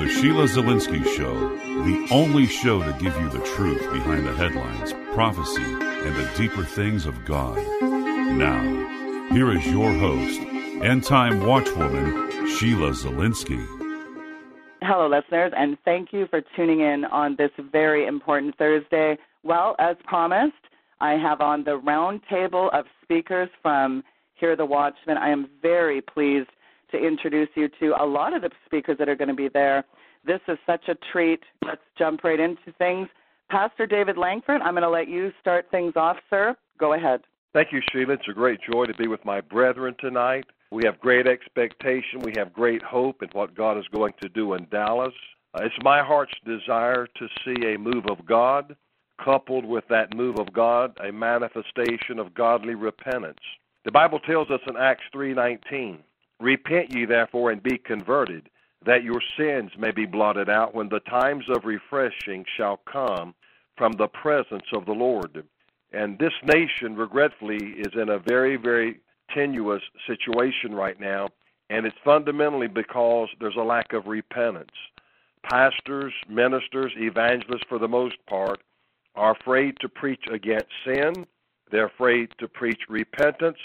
The Sheila Zilinsky Show, the only show to give you the truth behind the headlines, prophecy, and the deeper things of God. Now, here is your host, end time watchwoman, Sheila Zilinsky. Hello, listeners, and thank you for tuning in on this very important Thursday. Well, as promised, I have on the round table of speakers from Hear the Watchmen. I am very pleased to introduce you to a lot of the speakers that are going to be there. This is such a treat. Let's jump right into things. Pastor David Lankford, I'm going to let you start things off, sir. Go ahead. Thank you, Sheila. It's a great joy to be with my brethren tonight. We have great expectation. We have great hope in what God is going to do in Dallas. Uh, it's my heart's desire to see a move of God, coupled with that move of God, a manifestation of godly repentance. The Bible tells us in Acts 3:19, "Repent ye therefore and be converted, that your sins may be blotted out when the times of refreshing shall come from the presence of the Lord." And this nation, regretfully, is in a very, very tenuous situation right now, and it's fundamentally because there's a lack of repentance. Pastors, ministers, evangelists, for the most part, are afraid to preach against sin. They're afraid to preach repentance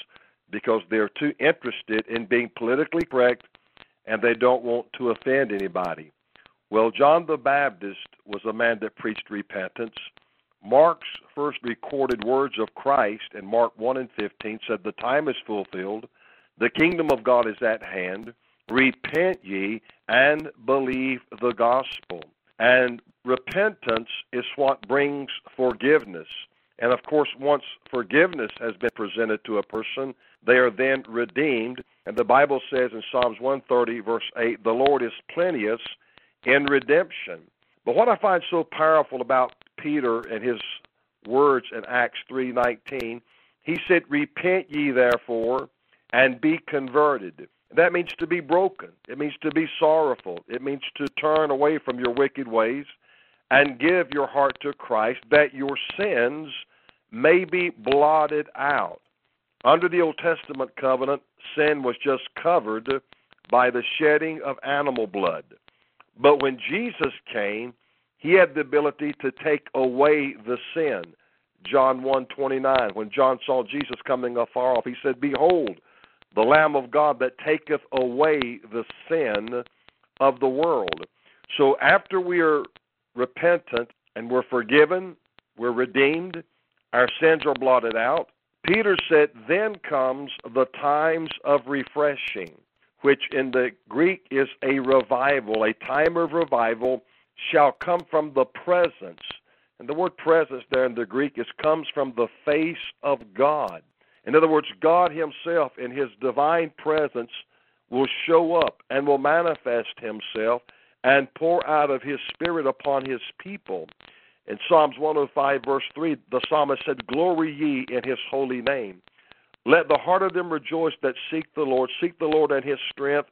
because they're too interested in being politically correct and they don't want to offend anybody. Well, John the Baptist was a man that preached repentance. Mark's first recorded words of Christ in Mark 1 and 15 said, The time is fulfilled, the kingdom of God is at hand. Repent ye and believe the gospel. And repentance is what brings forgiveness. And of course, once forgiveness has been presented to a person, they are then redeemed. And the Bible says in Psalms 130, verse 8, the Lord is plenteous in redemption. But what I find so powerful about Peter and his words in Acts 3:19, he said, "Repent ye therefore and be converted." That means to be broken. It means to be sorrowful. It means to turn away from your wicked ways and give your heart to Christ that your sins may be blotted out. Under the Old Testament covenant, sin was just covered by the shedding of animal blood. But when Jesus came, he had the ability to take away the sin. John 1:29 when John saw Jesus coming afar off he said behold the lamb of God that taketh away the sin of the world. So after we are repentant and we're forgiven, we're redeemed, our sins are blotted out. Peter said, then comes the times of refreshing, which in the Greek is a revival, a time of revival shall come from the presence. And the word presence there in the Greek is comes from the face of God. In other words, God Himself in His divine presence will show up and will manifest Himself and pour out of His Spirit upon His people. In Psalms 105, verse 3, the psalmist said, Glory ye in His holy name. Let the heart of them rejoice that seek the Lord. Seek the Lord and His strength.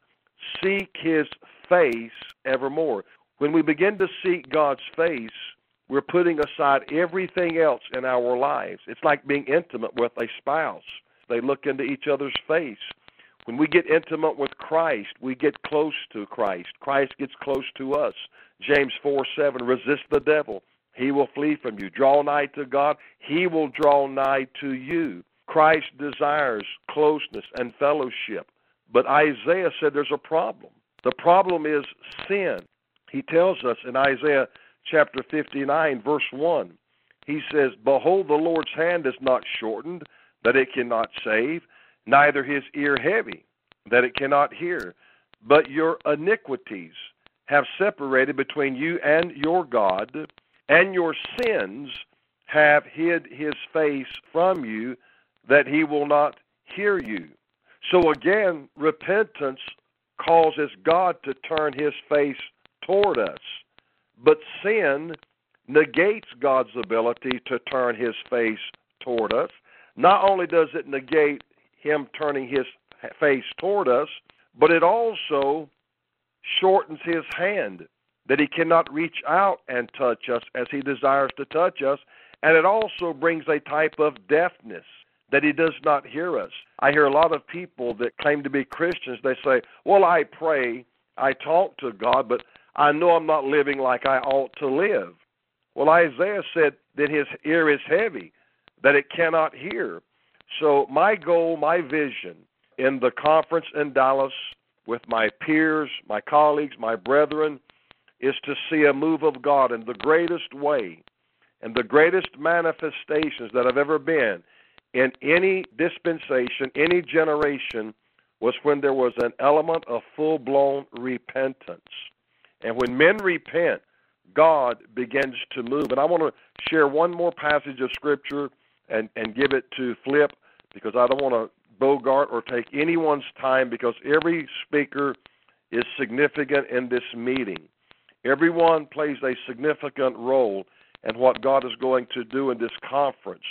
Seek His face evermore. When we begin to seek God's face, we're putting aside everything else in our lives. It's like being intimate with a spouse. They look into each other's face. When we get intimate with Christ, we get close to Christ. Christ gets close to us. James 4 7, resist the devil. He will flee from you. Draw nigh to God. He will draw nigh to you. Christ desires closeness and fellowship. But Isaiah said there's a problem. The problem is sin. He tells us in Isaiah chapter 59, verse 1, he says, Behold, the Lord's hand is not shortened, that it cannot save, neither his ear heavy, that it cannot hear. But your iniquities have separated between you and your God, and your sins have hid his face from you, that he will not hear you. So again, repentance causes God to turn his face toward us. But sin negates God's ability to turn his face toward us. Not only does it negate him turning his face toward us, but it also shortens his hand that he cannot reach out and touch us as he desires to touch us. And it also brings a type of deafness that he does not hear us. I hear a lot of people that claim to be Christians, they say, Well, I pray, I talk to God, but I know I'm not living like I ought to live. Well, Isaiah said that his ear is heavy, that it cannot hear. So, my goal, my vision in the conference in Dallas with my peers, my colleagues, my brethren, is to see a move of God in the greatest way and the greatest manifestations that have ever been in any dispensation, any generation, was when there was an element of full blown repentance. And when men repent, God begins to move. And I want to share one more passage of Scripture and, and give it to Flip because I don't want to bogart or take anyone's time because every speaker is significant in this meeting. Everyone plays a significant role in what God is going to do in this conference.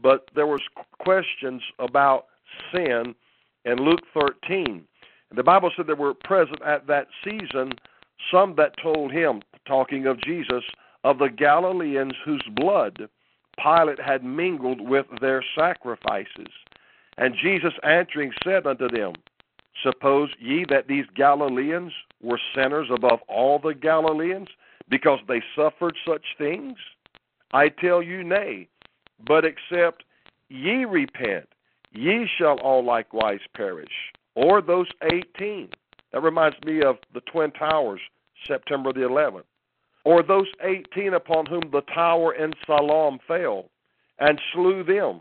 But there was questions about sin in Luke 13. The Bible said there were present at that season some that told him, talking of Jesus, of the Galileans whose blood Pilate had mingled with their sacrifices. And Jesus answering said unto them, Suppose ye that these Galileans were sinners above all the Galileans, because they suffered such things? I tell you, nay, but except ye repent, ye shall all likewise perish. Or those eighteen. That reminds me of the Twin Towers, September the 11th. Or those eighteen upon whom the tower in Siloam fell, and slew them.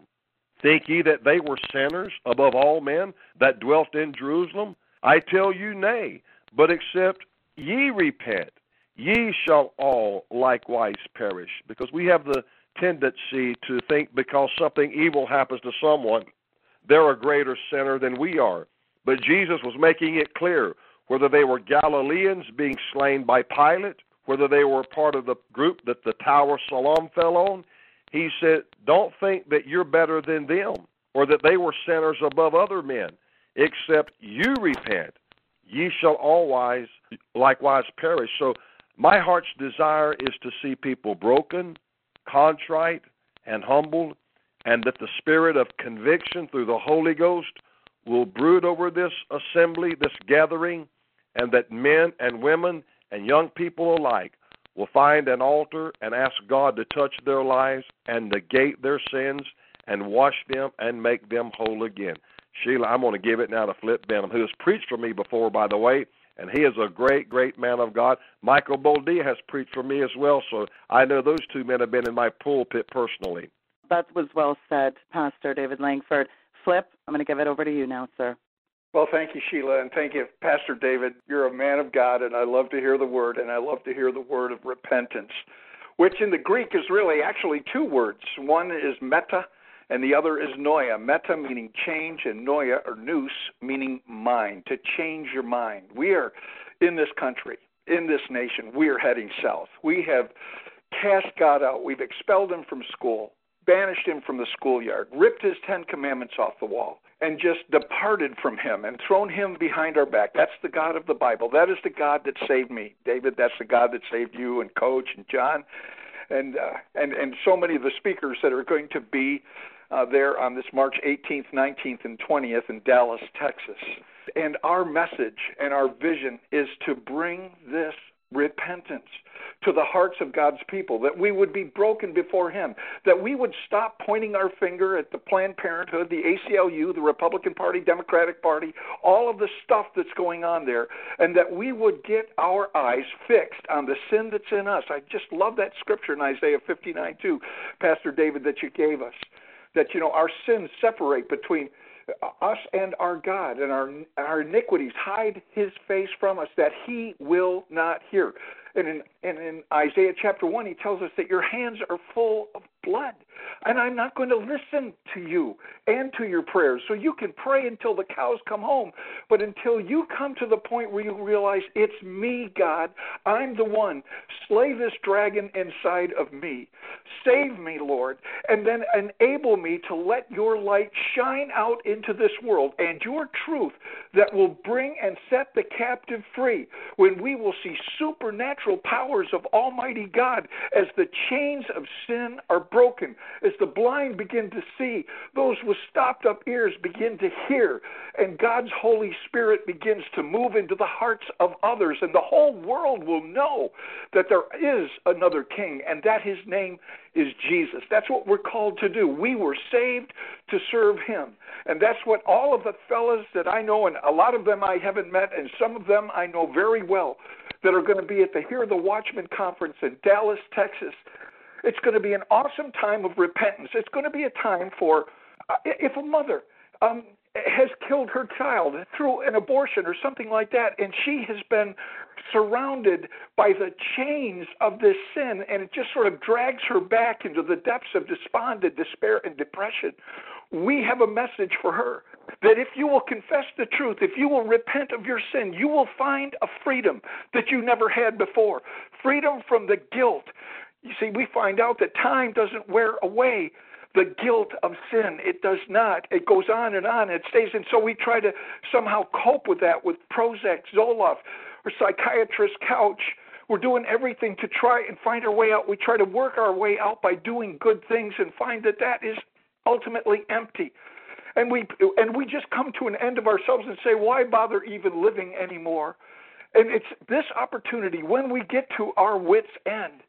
Think ye that they were sinners above all men that dwelt in Jerusalem? I tell you, nay, but except ye repent, ye shall all likewise perish. Because we have the tendency to think because something evil happens to someone, they're a greater sinner than we are. But Jesus was making it clear whether they were Galileans being slain by Pilate, whether they were part of the group that the Tower Siloam fell on, he said, Don't think that you're better than them or that they were sinners above other men, except you repent. Ye shall always likewise perish. So, my heart's desire is to see people broken, contrite, and humbled, and that the spirit of conviction through the Holy Ghost will brood over this assembly, this gathering, and that men and women and young people alike will find an altar and ask God to touch their lives and negate their sins and wash them and make them whole again. Sheila, I'm going to give it now to Flip Benham, who has preached for me before, by the way, and he is a great, great man of God. Michael Boldea has preached for me as well, so I know those two men have been in my pulpit personally. That was well said, Pastor David Lankford. Flip, I'm going to give it over to you now, sir. Well, thank you, Sheila, and thank you, Pastor David. You're a man of God, and I love to hear the word, and I love to hear the word of repentance, which in the Greek is really actually two words. One is meta, and the other is noia. Meta meaning change, and noia or nous meaning mind, to change your mind. We are in this country, in this nation, we are heading south. We have cast God out, we've expelled him from school, banished him from the schoolyard, ripped his Ten Commandments off the wall and just departed from him and thrown him behind our back. That's the God of the Bible. That is the God that saved me, David. That's the God that saved you and Coach and John, and uh, and and so many of the speakers that are going to be uh, there on this March 18th, 19th, and 20th in Dallas, Texas. And our message and our vision is to bring this repentance to the hearts of God's people, that we would be broken before Him, that we would stop pointing our finger at the Planned Parenthood, the ACLU, the Republican Party, Democratic Party, all of the stuff that's going on there, and that we would get our eyes fixed on the sin that's in us. I just love that scripture in Isaiah 59 too, Pastor David, that you gave us. That, you know, our sins separate between us and our God, and our our iniquities hide His face from us, that He will not hear. And in, and in Isaiah chapter 1, he tells us that your hands are full of blood. And I'm not going to listen to you and to your prayers. So you can pray until the cows come home. But until you come to the point where you realize it's me, God, I'm the one. Slay this dragon inside of me. Save me, Lord. And then enable me to let your light shine out into this world and your truth that will bring and set the captive free. When we will see supernatural powers of Almighty God as the chains of sin are broken, as the blind begin to see, those with stopped up ears begin to hear, and God's Holy Spirit begins to move into the hearts of others, and the whole world will know that there is another king, and that his name is Jesus. That's what we're called to do. We were saved to serve him. And that's what all of the fellas that I know, and a lot of them I haven't met, and some of them I know very well, that are going to be at the Hear the Watchmen conference in Dallas, Texas. It's going to be an awesome time of repentance. It's going to be a time for, uh, if a mother um, has killed her child through an abortion or something like that, and she has been surrounded by the chains of this sin, and it just sort of drags her back into the depths of despondent despair and depression. We have a message for her that if you will confess the truth, if you will repent of your sin, you will find a freedom that you never had before. Freedom from the guilt. You see, we find out that time doesn't wear away the guilt of sin. It does not. It goes on and on. It stays. And so we try to somehow cope with that with Prozac, Zoloft, or psychiatrist couch. We're doing everything to try and find our way out. We try to work our way out by doing good things and find that that is ultimately empty. And we and we just come to an end of ourselves and say, why bother even living anymore? And it's this opportunity when we get to our wits' end,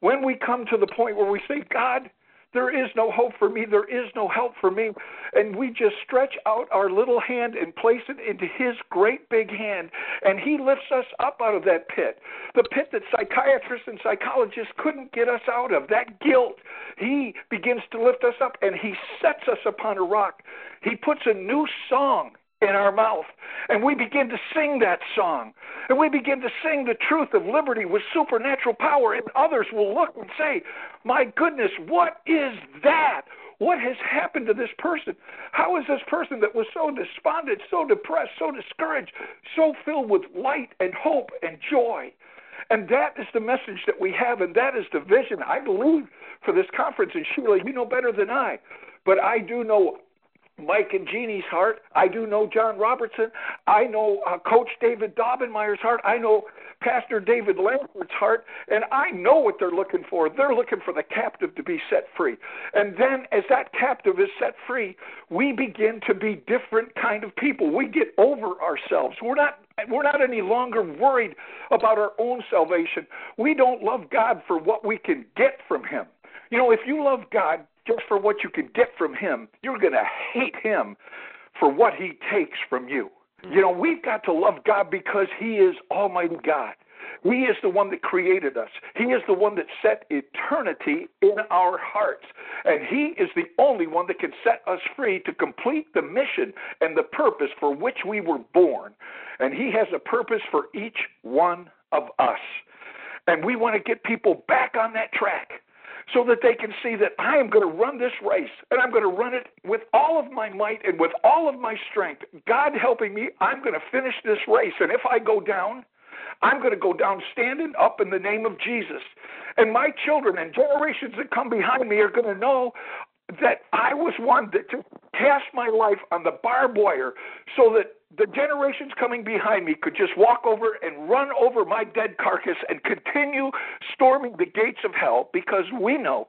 when we come to the point where we say, God, there is no hope for me. There is no help for me. And we just stretch out our little hand and place it into His great big hand. And He lifts us up out of that pit. The pit that psychiatrists and psychologists couldn't get us out of. That guilt. He begins to lift us up and He sets us upon a rock. He puts a new song in our mouth. And we begin to sing that song. And we begin to sing the truth of liberty with supernatural power. And others will look and say, My goodness, what is that? What has happened to this person? How is this person that was so despondent, so depressed, so discouraged, so filled with light and hope and joy? And that is the message that we have, and that is the vision, I believe, for this conference. And Sheila, you know better than I, but I do know Mike and Jeannie's heart. I do know Jon Roberson. I know uh, Coach David Daubenmire's heart. I know Pastor David Lankford's heart, and I know what they're looking for. They're looking for the captive to be set free. And then as that captive is set free, we begin to be different kind of people. We get over ourselves. We're not we're not any longer worried about our own salvation. We don't love God for what we can get from him. You know, if you love God, just for what you can get from him, you're going to hate him for what he takes from you. Mm-hmm. You know, we've got to love God because he is Almighty God. He is the one that created us. He is the one that set eternity in our hearts. And He is the only one that can set us free to complete the mission and the purpose for which we were born. And He has a purpose for each one of us. And we want to get people back on that track so that they can see that I am going to run this race and I'm going to run it with all of my might and with all of my strength. God helping me, I'm going to finish this race. And if I go down, I'm going to go down standing up in the name of Jesus. And my children and generations that come behind me are going to know that I was one that cast my life on the barbed wire so that the generations coming behind me could just walk over and run over my dead carcass and continue storming the gates of hell because we know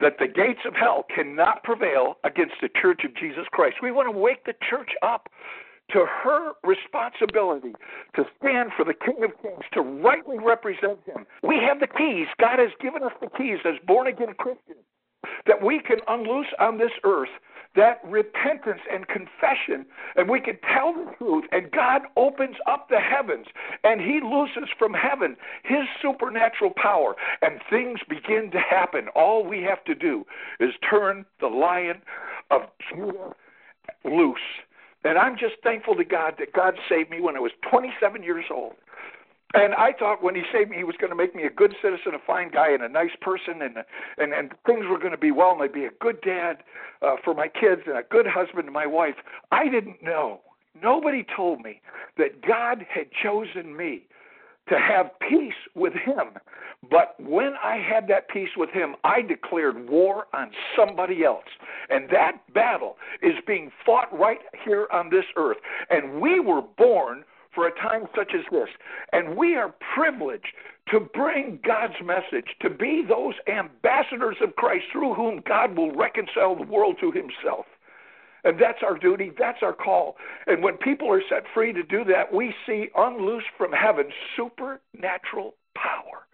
that the gates of hell cannot prevail against the church of Jesus Christ. We want to wake the church up to her responsibility to stand for the King of Kings, to rightly represent him. We have the keys. God has given us the keys as born again Christians that we can unloose on this earth that repentance and confession, and we can tell the truth, and God opens up the heavens, and He looses from heaven His supernatural power, and things begin to happen. All we have to do is turn the lion of Judah loose. And I'm just thankful to God that God saved me when I was 27 years old. And I thought when he saved me, he was going to make me a good citizen, a fine guy, and a nice person, and and and things were going to be well, and I'd be a good dad uh, for my kids and a good husband to my wife. I didn't know. Nobody told me that God had chosen me to have peace with Him. But when I had that peace with Him, I declared war on somebody else. And that battle is being fought right here on this earth. And we were born for a time such as this. And we are privileged to bring God's message, to be those ambassadors of Christ through whom God will reconcile the world to himself. And that's our duty, that's our call. And when people are set free to do that, we see unloosed from heaven supernatural power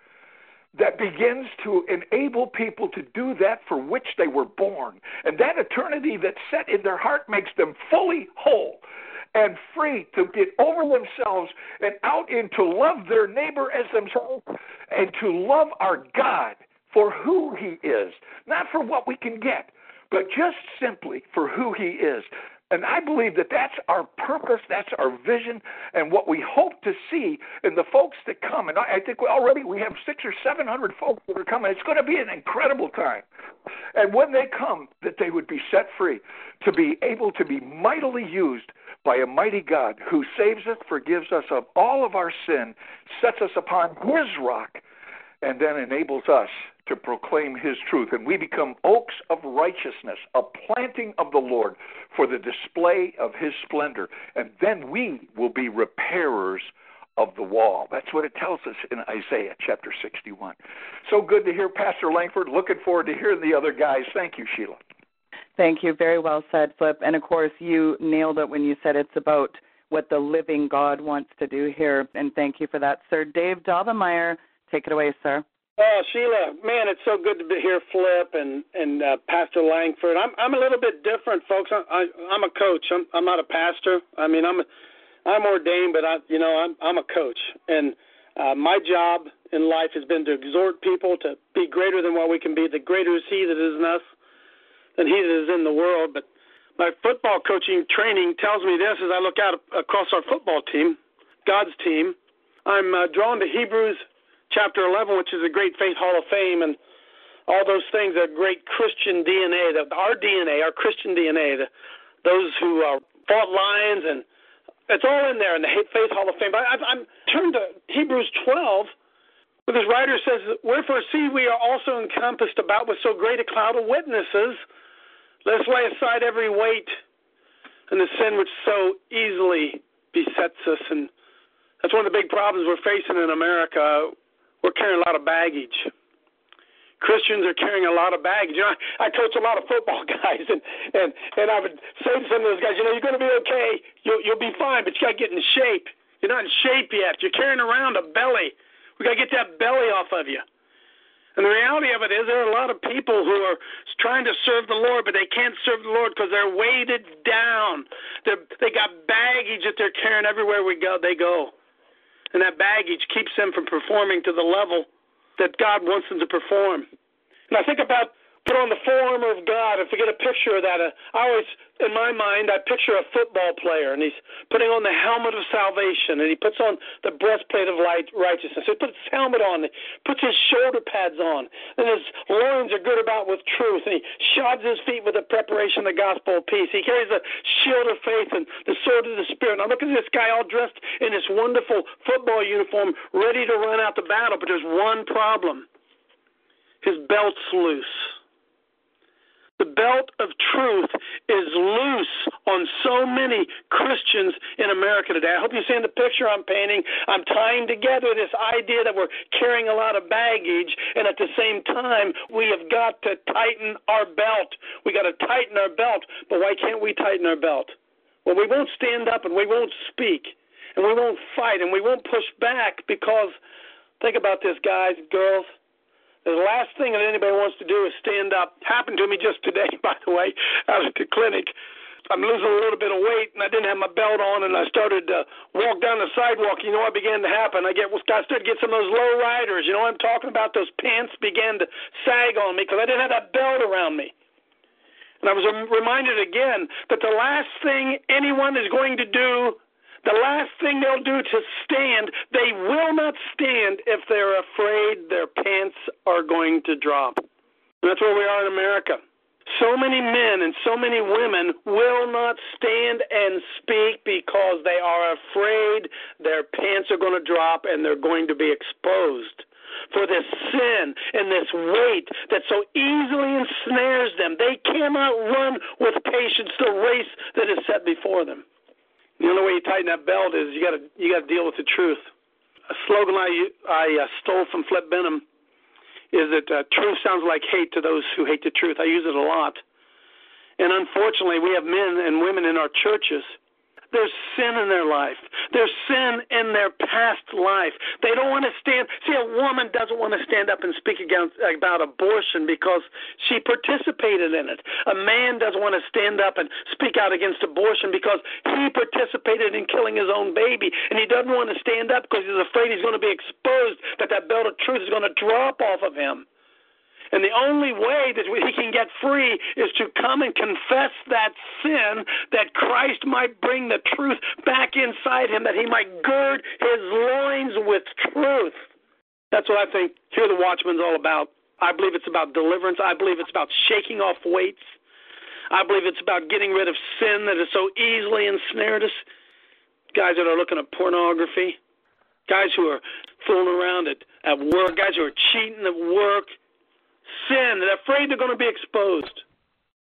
that begins to enable people to do that for which they were born. And that eternity that's set in their heart makes them fully whole and free to get over themselves and out into love their neighbor as themselves and to love our God for who he is, not for what we can get, but just simply for who he is. And I believe that that's our purpose, that's our vision, and what we hope to see in the folks that come. And I think we already we have six or seven hundred folks that are coming. It's going to be an incredible time. And when they come, that they would be set free to be able to be mightily used by a mighty God who saves us, forgives us of all of our sin, sets us upon His rock, and then enables us to proclaim his truth. And we become oaks of righteousness, a planting of the Lord for the display of his splendor. And then we will be repairers of the wall. That's what it tells us in Isaiah chapter 61. So good to hear Pastor Lankford. Looking forward to hearing the other guys. Thank you, Sheila. Thank you. Very well said, Flip. And of course, you nailed it when you said it's about what the living God wants to do here. And thank you for that, sir. Dave Daubenmire, take it away, sir. Oh, Sheila, man, it's so good to be here, Flip and and uh, Pastor Lankford. I'm I'm a little bit different, folks. I, I I'm a coach. I'm I'm not a pastor. I mean, I'm I'm ordained, but I you know I'm I'm a coach, and uh, my job in life has been to exhort people to be greater than what we can be. The greater is He that is in us than He is in the world. But my football coaching training tells me this as I look out across our football team, God's team. I'm uh, drawn to Hebrews chapter 11, which is a great faith hall of fame, and all those things are great Christian DNA, the, our DNA, our Christian DNA, the, those who uh, fought lions, and it's all in there in the faith hall of fame. But I, I'm turned to Hebrews 12, where this writer says, Wherefore see we are also encompassed about with so great a cloud of witnesses. Let's lay aside every weight and the sin which so easily besets us. And that's one of the big problems we're facing in America we're carrying a lot of baggage. Christians are carrying a lot of baggage. You know, I, I coach a lot of football guys, and and and I would say to some of those guys, you know, you're going to be okay. You'll you'll be fine, but you got to get in shape. You're not in shape yet. You're carrying around a belly. We got to get that belly off of you. And the reality of it is, there are a lot of people who are trying to serve the Lord, but they can't serve the Lord because they're weighted down. They're, they got baggage that they're carrying everywhere we go. They go and that baggage keeps them from performing to the level that God wants them to perform. And I think about put on the armor of God and forget a picture of that. Uh, I always, in my mind, I picture a football player and he's putting on the helmet of salvation and he puts on the breastplate of light, righteousness. He puts his helmet on, he puts his shoulder pads on, and his loins are good about with truth, and he shods his feet with the preparation of the gospel of peace. He carries a shield of faith and the sword of the Spirit. Now look at this guy all dressed in this wonderful football uniform, ready to run out the battle, but there's one problem. His belt's loose. The belt of truth is loose on so many Christians in America today. I hope you see in the picture I'm painting. I'm tying together this idea that we're carrying a lot of baggage, and at the same time, we have got to tighten our belt. We got to tighten our belt. But why can't we tighten our belt? Well, we won't stand up and we won't speak and we won't fight and we won't push back because think about this, guys, girls. The last thing that anybody wants to do is stand up. Happened to me just today, by the way, out at the clinic. I'm losing a little bit of weight, and I didn't have my belt on, and I started to walk down the sidewalk. You know what began to happen? I get, I started to get some of those low riders. You know what I'm talking about? Those pants began to sag on me because I didn't have that belt around me. And I was reminded again that the last thing anyone is going to do the last thing they'll do to stand, they will not stand if they're afraid their pants are going to drop. That's where we are in America. So many men and so many women will not stand and speak because they are afraid their pants are going to drop and they're going to be exposed for this sin and this weight that so easily ensnares them. They cannot run with patience the race that is set before them. The only way you tighten that belt is you got to you got to deal with the truth. a slogan I I uh, stole from Flip Benham is that uh, truth sounds like hate to those who hate the truth. I use it a lot. And unfortunately, we have men and women in our churches there's sin in their life. There's sin in their past life. They don't want to stand. See, a woman doesn't want to stand up and speak against about abortion because she participated in it. A man doesn't want to stand up and speak out against abortion because he participated in killing his own baby, and he doesn't want to stand up because he's afraid he's going to be exposed. That that belt of truth is going to drop off of him. And the only way that he can get free is to come and confess that sin, that Christ might bring the truth back inside him, that he might gird his loins with truth. That's what I think Hear the Watchmen's all about. I believe it's about deliverance. I believe it's about shaking off weights. I believe it's about getting rid of sin that has so easily ensnared us. Guys that are looking at pornography, guys who are fooling around at, at work, guys who are cheating at work, sin. They're afraid they're going to be exposed.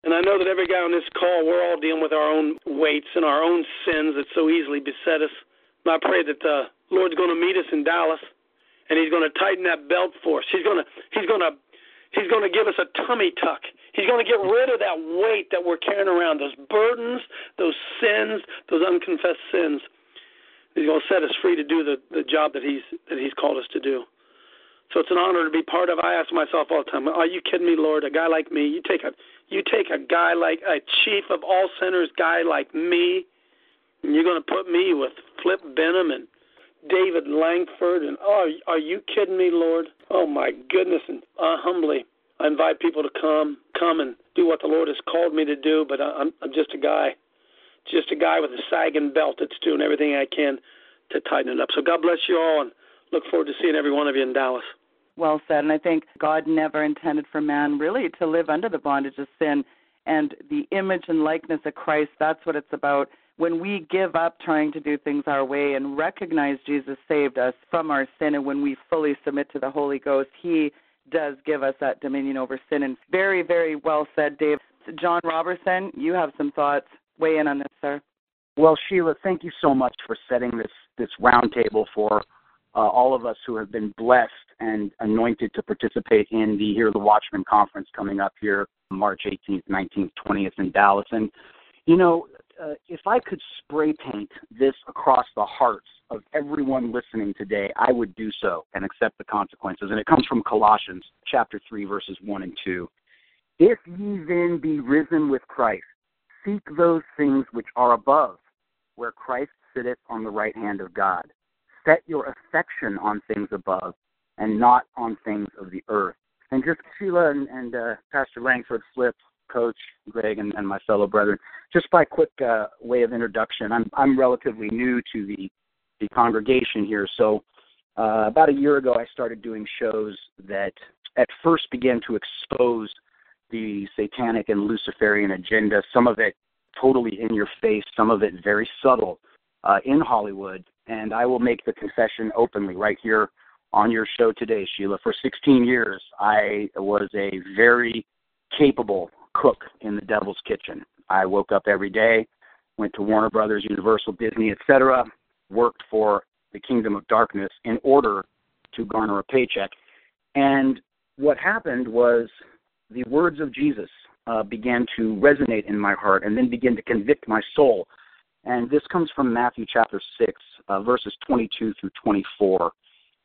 And I know that every guy on this call, we're all dealing with our own weights and our own sins that so easily beset us. And I pray that the Lord's going to meet us in Dallas, and He's going to tighten that belt for us. He's going to He's going to He's going to give us a tummy tuck. He's going to get rid of that weight that we're carrying around, those burdens, those sins, those unconfessed sins. He's going to set us free to do the, the job that He's that He's called us to do. So it's an honor to be part of. I ask myself all the time, "Are you kidding me, Lord? A guy like me? You take a you take a guy like a chief of all sinners guy like me, and you're going to put me with Flip Benham and David Lankford and oh, are you kidding me, Lord? Oh my goodness! And uh, humbly, I invite people to come, come and do what the Lord has called me to do. But I'm, I'm just a guy, just a guy with a sagging belt that's doing everything I can to tighten it up. So God bless you all, and look forward to seeing every one of you in Dallas well said. And I think God never intended for man really to live under the bondage of sin. And the image and likeness of Christ, that's what it's about. When we give up trying to do things our way and recognize Jesus saved us from our sin, and when we fully submit to the Holy Ghost, He does give us that dominion over sin. And very, very well said, Dave. Jon Roberson, you have some thoughts. Weigh in on this, sir. Well, Sheila, thank you so much for setting this this roundtable for uh, all of us who have been blessed and anointed to participate in the Hear the Watchmen conference coming up here March 18th, 19th, 20th in Dallas. And, you know, uh, if I could spray paint this across the hearts of everyone listening today, I would do so and accept the consequences. And it comes from Colossians chapter 3, verses 1 and 2. If ye then be risen with Christ, seek those things which are above, where Christ sitteth on the right hand of God set your affection on things above and not on things of the earth. And just Sheila and, and uh, Pastor Lankford Flip, Coach Gregg, and, and my fellow brethren, just by quick uh, way of introduction, I'm I'm relatively new to the the congregation here. So uh, about a year ago, I started doing shows that at first began to expose the satanic and Luciferian agenda. Some of it totally in your face, some of it very subtle uh, in Hollywood, and I will make the confession openly right here on your show today, Sheila. For 16 years, I was a very capable cook in the devil's kitchen. I woke up every day, went to Warner Brothers, Universal, Disney, etc., worked for the kingdom of darkness in order to garner a paycheck. And what happened was the words of Jesus uh, began to resonate in my heart and then begin to convict my soul and this comes from Matthew chapter 6, uh, verses 22 through 24.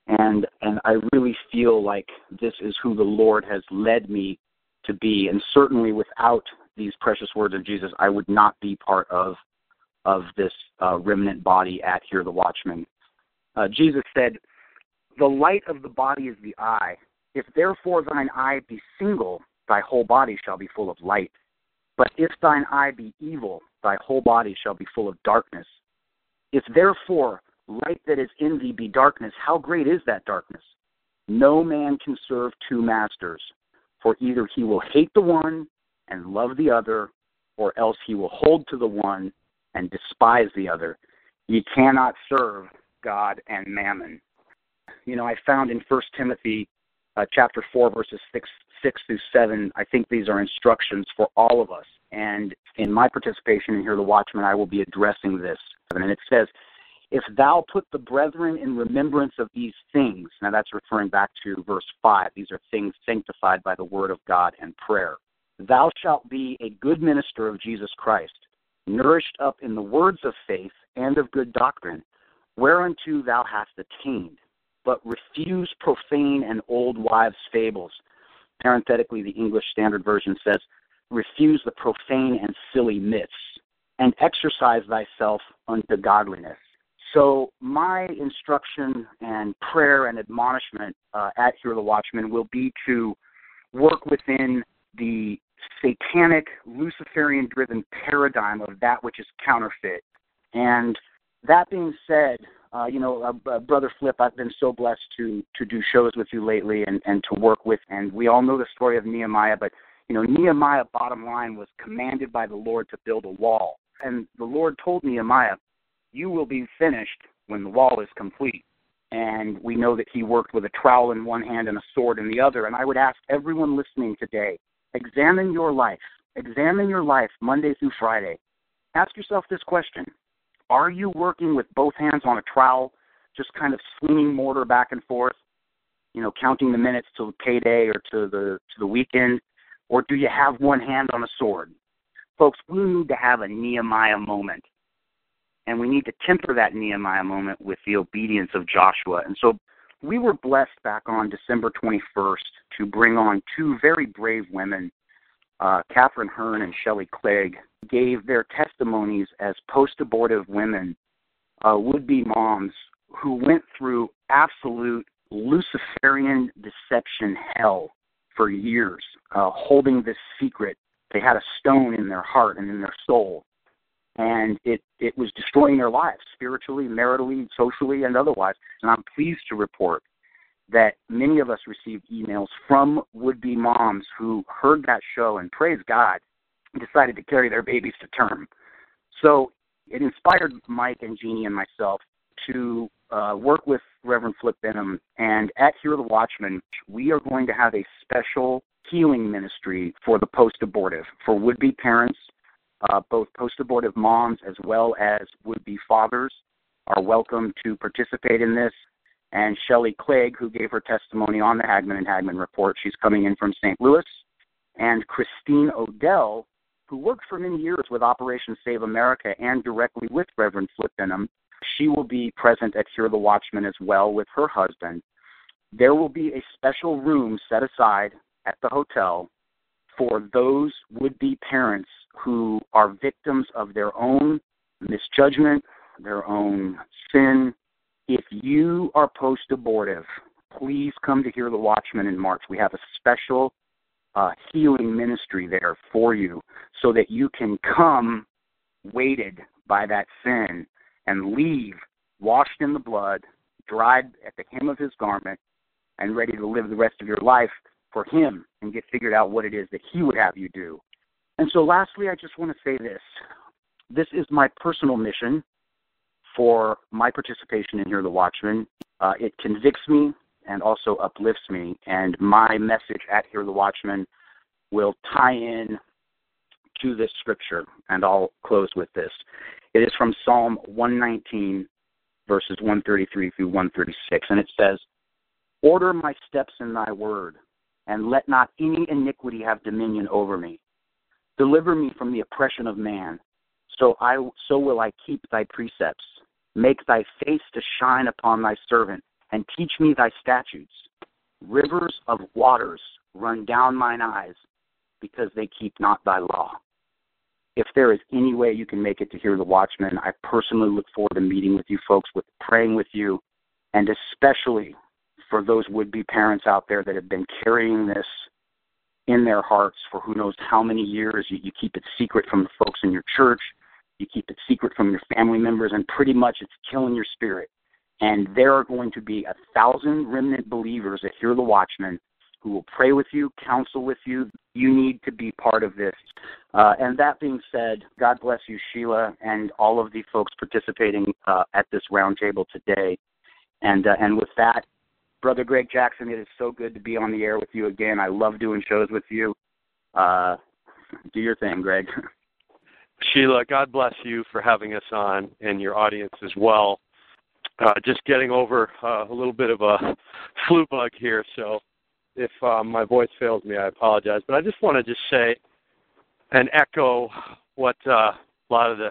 And, and I really feel like this is who the Lord has led me to be. And certainly without these precious words of Jesus, I would not be part of, of this uh, remnant body at Hear the Watchmen. Uh, Jesus said, The light of the body is the eye. If therefore thine eye be single, thy whole body shall be full of light. But if thine eye be evil, thy whole body shall be full of darkness. If therefore light that is in thee be darkness, how great is that darkness? No man can serve two masters, for either he will hate the one and love the other, or else he will hold to the one and despise the other. Ye cannot serve God and mammon. You know, I found in First Timothy uh, chapter four, verses six, six through seven. I think these are instructions for all of us. And in my participation in Hear the Watchmen, I will be addressing this. And it says, If thou put the brethren in remembrance of these things, now that's referring back to verse 5, these are things sanctified by the word of God and prayer. Thou shalt be a good minister of Jesus Christ, nourished up in the words of faith and of good doctrine, whereunto thou hast attained, but refuse profane and old wives' fables. Parenthetically, the English Standard Version says, refuse the profane and silly myths, and exercise thyself unto godliness. So, my instruction and prayer and admonishment uh, at Hear the Watchmen will be to work within the satanic, Luciferian driven paradigm of that which is counterfeit. And that being said, uh, you know, uh, uh, brother Flip, I've been so blessed to to do shows with you lately and and to work with. And we all know the story of Nehemiah, but you know, Nehemiah, bottom line, was commanded by the Lord to build a wall, and the Lord told Nehemiah, "You will be finished when the wall is complete." And we know that he worked with a trowel in one hand and a sword in the other. And I would ask everyone listening today, examine your life. Examine your life Monday through Friday. Ask yourself this question are you working with both hands on a trowel, just kind of swinging mortar back and forth, you know, counting the minutes till payday or to the to the weekend, or do you have one hand on a sword? Folks, we need to have a Nehemiah moment. And we need to temper that Nehemiah moment with the obedience of Joshua. And so we were blessed back on December 21st to bring on two very brave women uh, Catherine Hearn and Shelley Clegg gave their testimonies as post abortive women, uh, would be moms who went through absolute Luciferian deception hell for years, uh, holding this secret. They had a stone in their heart and in their soul, and it it was destroying their lives spiritually, maritally, socially, and otherwise. And I'm pleased to report that many of us received emails from would be moms who heard that show and praise God decided to carry their babies to term. So it inspired Mike and Jeannie and myself to uh, work with Reverend Flip Benham. And at Hear the Watchmen, we are going to have a special healing ministry for the post abortive, for would be parents, uh, both post abortive moms as well as would be fathers are welcome to participate in this and Shelley Clegg, who gave her testimony on the Hagmann and Hagmann report. She's coming in from St. Louis. And Christine Odell, who worked for many years with Operation Save America and directly with Reverend Flip Benham. She will be present at Hear the Watchmen as well with her husband. There will be a special room set aside at the hotel for those would be parents who are victims of their own misjudgment, their own sin, if you are post abortive, please come to hear the Watchmen in March. We have a special uh, healing ministry there for you so that you can come weighted by that sin and leave washed in the blood, dried at the hem of his garment, and ready to live the rest of your life for him and get figured out what it is that he would have you do. And so, lastly, I just want to say this this is my personal mission for my participation in Hear the Watchmen. Uh, it convicts me and also uplifts me, and my message at Hear the Watchmen will tie in to this scripture, and I'll close with this. It is from Psalm 119, verses 133 through 136, and it says, Order my steps in thy word, and let not any iniquity have dominion over me. Deliver me from the oppression of man, so I so will I keep thy precepts. Make thy face to shine upon thy servant, and teach me thy statutes. Rivers of waters run down mine eyes, because they keep not thy law. If there is any way you can make it to hear the watchmen, I personally look forward to meeting with you folks, with praying with you, and especially for those would be parents out there that have been carrying this in their hearts for who knows how many years. You, you keep it secret from the folks in your church you keep it secret from your family members, and pretty much it's killing your spirit. And there are going to be a thousand remnant believers that hear the watchmen who will pray with you, counsel with you. You need to be part of this. Uh, and that being said, God bless you, Sheila, and all of the folks participating uh, at this roundtable today. And uh, and with that, Brother Gregg Jackson, it is so good to be on the air with you again. I love doing shows with you. Uh, do your thing, Gregg. Sheila, God bless you for having us on and your audience as well. uh, just getting over uh, a little bit of a flu bug here, so if um, my voice fails me, I apologize. But I just want to just say and echo what uh, a lot of the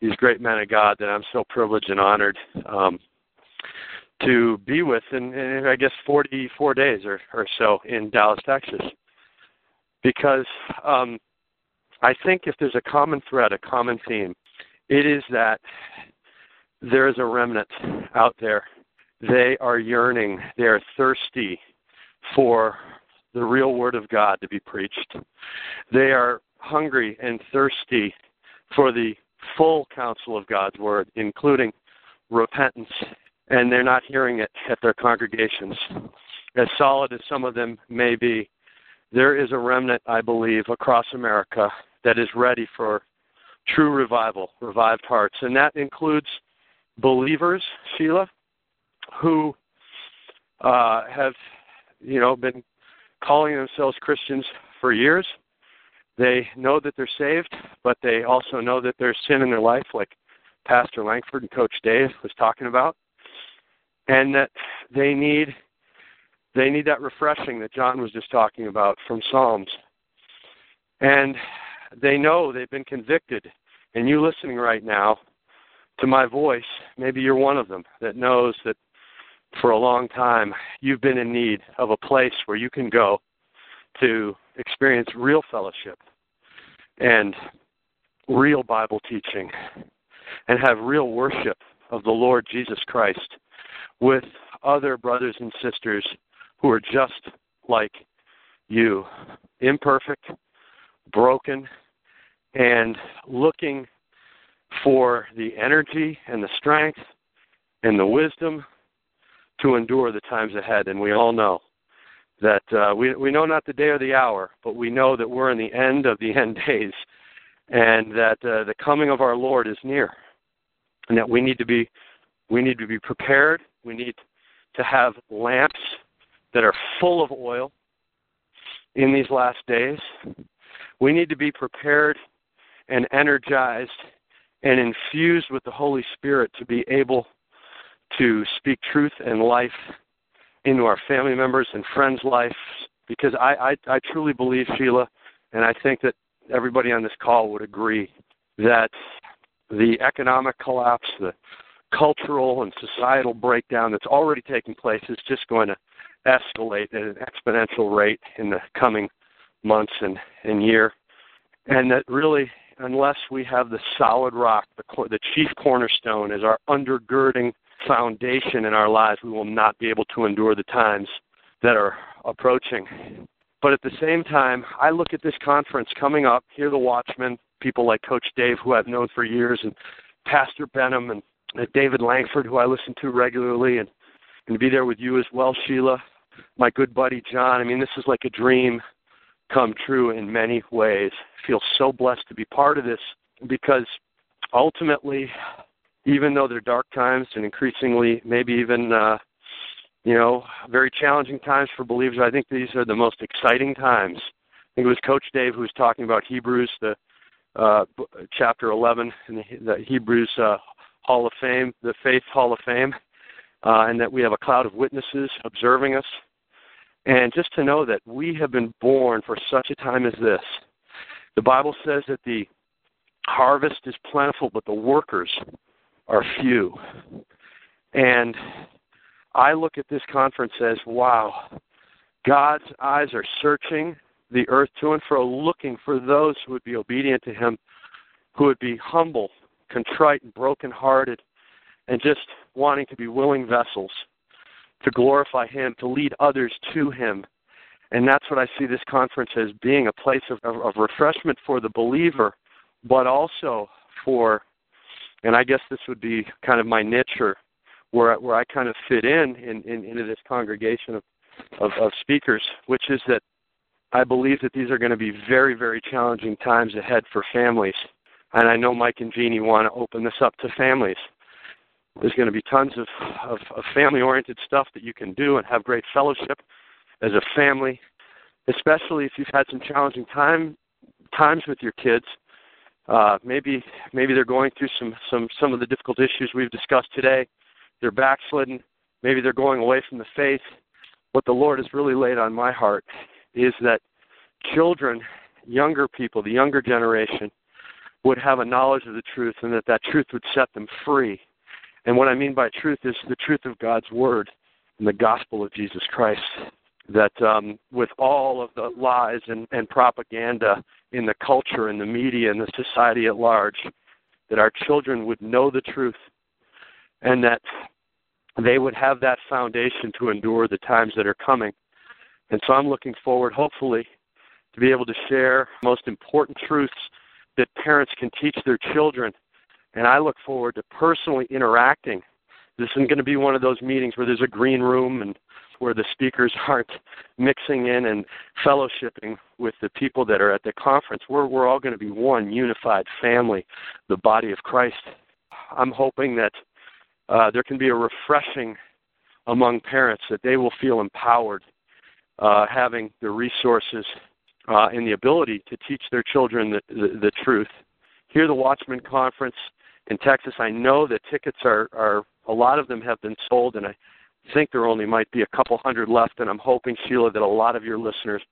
these great men of God that I'm so privileged and honored um, to be with in, in I guess 44 days or, or so in Dallas, Texas, because um, I think if there's a common thread, a common theme, it is that there is a remnant out there. They are yearning, they are thirsty for the real Word of God to be preached. They are hungry and thirsty for the full counsel of God's Word, including repentance, and they're not hearing it at their congregations. As solid as some of them may be, there is a remnant, I believe, across America that is ready for true revival, revived hearts. And that includes believers, Sheila, who uh, have, you know, been calling themselves Christians for years. They know that they're saved, but they also know that there's sin in their life, like Pastor Lankford and Coach Dave was talking about, and that they need they need that refreshing that John was just talking about from Psalms. And they know they've been convicted. And you listening right now to my voice, maybe you're one of them that knows that for a long time you've been in need of a place where you can go to experience real fellowship and real Bible teaching and have real worship of the Lord Jesus Christ with other brothers and sisters who are just like you, imperfect, broken, and looking for the energy and the strength and the wisdom to endure the times ahead. And we all know that uh, we we know not the day or the hour, but we know that we're in the end of the end days, and that uh, the coming of our Lord is near, and that we need to be we need to be prepared. We need to have lamps that are full of oil in these last days. We need to be prepared and energized and infused with the Holy Spirit to be able to speak truth and life into our family members and friends' lives because I, I, I truly believe, Sheila, and I think that everybody on this call would agree that the economic collapse, the cultural and societal breakdown that's already taking place is just going to escalate at an exponential rate in the coming months and, and year. And that really unless we have the solid rock, the, the chief cornerstone as our undergirding foundation in our lives, we will not be able to endure the times that are approaching. But at the same time, I look at this conference coming up, hear the Watchmen, people like Coach Dave, who I've known for years, and Pastor Benham and David Lankford, who I listen to regularly, and, and be there with you as well, Sheila, my good buddy John. I mean, this is like a dream come true in many ways. Feel so blessed to be part of this because ultimately, even though they're dark times and increasingly maybe even uh, you know very challenging times for believers, I think these are the most exciting times. I think it was Coach Dave who was talking about Hebrews, the uh, chapter 11 in the, the Hebrews uh, Hall of Fame, the Faith Hall of Fame, uh, and that we have a cloud of witnesses observing us and just to know that we have been born for such a time as this. The Bible says that the harvest is plentiful, but the workers are few. And I look at this conference as wow, God's eyes are searching the earth to and fro, looking for those who would be obedient to Him, who would be humble, contrite, and brokenhearted, and just wanting to be willing vessels to glorify Him, to lead others to Him. And that's what I see this conference as being a place of, of, of refreshment for the believer, but also for, and I guess this would be kind of my niche or where, where I kind of fit in, in, in into this congregation of, of, of speakers, which is that I believe that these are going to be very, very challenging times ahead for families. And I know Mike and Jeannie want to open this up to families. There's going to be tons of, of, of family oriented stuff that you can do and have great fellowship as a family, especially if you've had some challenging time times with your kids. Uh, maybe maybe they're going through some some some of the difficult issues we've discussed today, they're backslidden, maybe they're going away from the faith. What the Lord has really laid on my heart is that children, younger people, the younger generation, would have a knowledge of the truth and that that truth would set them free. And what I mean by truth is the truth of God's Word and the gospel of Jesus Christ. That um, with all of the lies and, and propaganda in the culture and the media and the society at large, that our children would know the truth and that they would have that foundation to endure the times that are coming. And so I'm looking forward, hopefully, to be able to share most important truths that parents can teach their children. And I look forward to personally interacting. This isn't going to be one of those meetings where there's a green room and where the speakers aren't mixing in and fellowshipping with the people that are at the conference. We're we're all going to be one unified family, the body of Christ. I'm hoping that uh, there can be a refreshing among parents that they will feel empowered, uh, having the resources uh, and the ability to teach their children the, the, the truth. Here, the Watchmen Conference in Texas, I know that tickets are, are a lot of them have been sold, and I think there only might be a couple hundred left. And I'm hoping, Sheila, that a lot of your listeners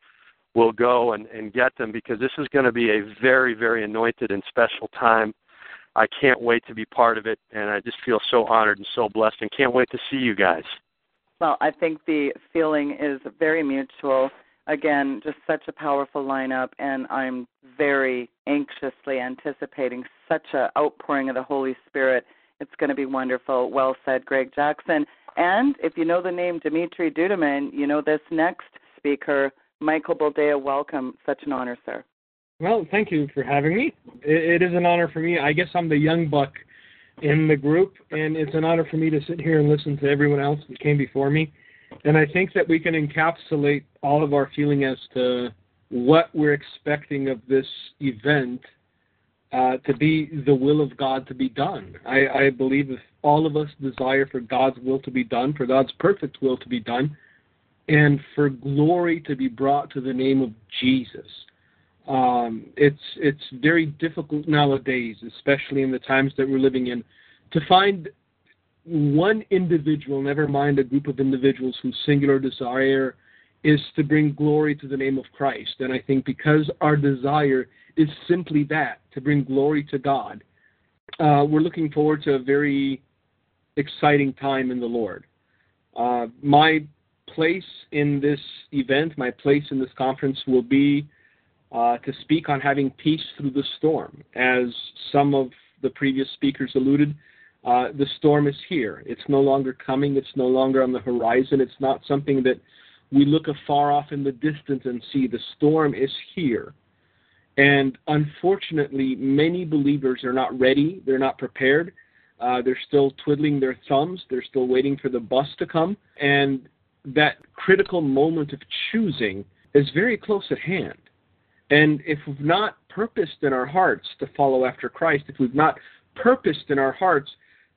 will go and, and get them because this is going to be a very, very anointed and special time. I can't wait to be part of it, and I just feel so honored and so blessed, and can't wait to see you guys. Well, I think the feeling is very mutual again, just such a powerful lineup, and I'm very anxiously anticipating such an outpouring of the Holy Spirit. It's going to be wonderful. Well said, Gregg Jackson. And if you know the name Dumitru Duduman, you know this next speaker, Michael Boldea. Welcome. Such an honor, sir. Well, thank you for having me. It, it is an honor for me. I guess I'm the young buck in the group, and it's an honor for me to sit here and listen to everyone else that came before me. And I think that we can encapsulate all of our feeling as to what we're expecting of this event uh, to be the will of God to be done. I, I believe if all of us desire for God's will to be done, for God's perfect will to be done, and for glory to be brought to the name of Jesus. Um, it's it's very difficult nowadays, especially in the times that we're living in, to find one individual, never mind a group of individuals whose singular desire is to bring glory to the name of Christ. And I think because our desire is simply that, to bring glory to God, uh, we're looking forward to a very exciting time in the Lord. Uh, my place in this event, my place in this conference will be uh, to speak on having peace through the storm. As some of the previous speakers alluded, uh, the storm is here. It's no longer coming. It's no longer on the horizon. It's not something that we look afar off in the distance and see. The storm is here. And unfortunately, many believers are not ready. They're not prepared. Uh, they're still twiddling their thumbs. They're still waiting for the bus to come. And that critical moment of choosing is very close at hand. And if we've not purposed in our hearts to follow after Christ, if we've not purposed in our hearts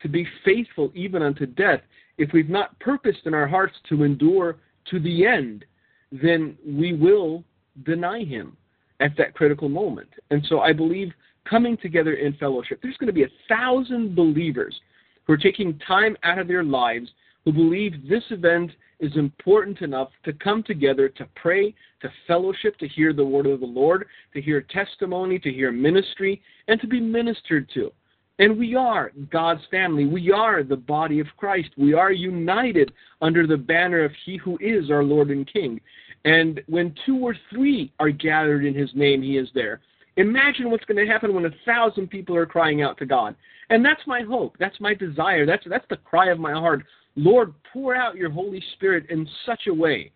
to be faithful even unto death, if we've not purposed in our hearts to endure to the end, then we will deny him at that critical moment. And so I believe coming together in fellowship, there's going to be a thousand believers who are taking time out of their lives who believe this event is important enough to come together to pray, to fellowship, to hear the word of the Lord, to hear testimony, to hear ministry, and to be ministered to. And we are God's family. We are the body of Christ. We are united under the banner of He who is our Lord and King. And when two or three are gathered in His name, He is there. Imagine what's going to happen when a thousand people are crying out to God. And that's my hope. That's my desire. That's, that's the cry of my heart. Lord, pour out your Holy Spirit in such a way.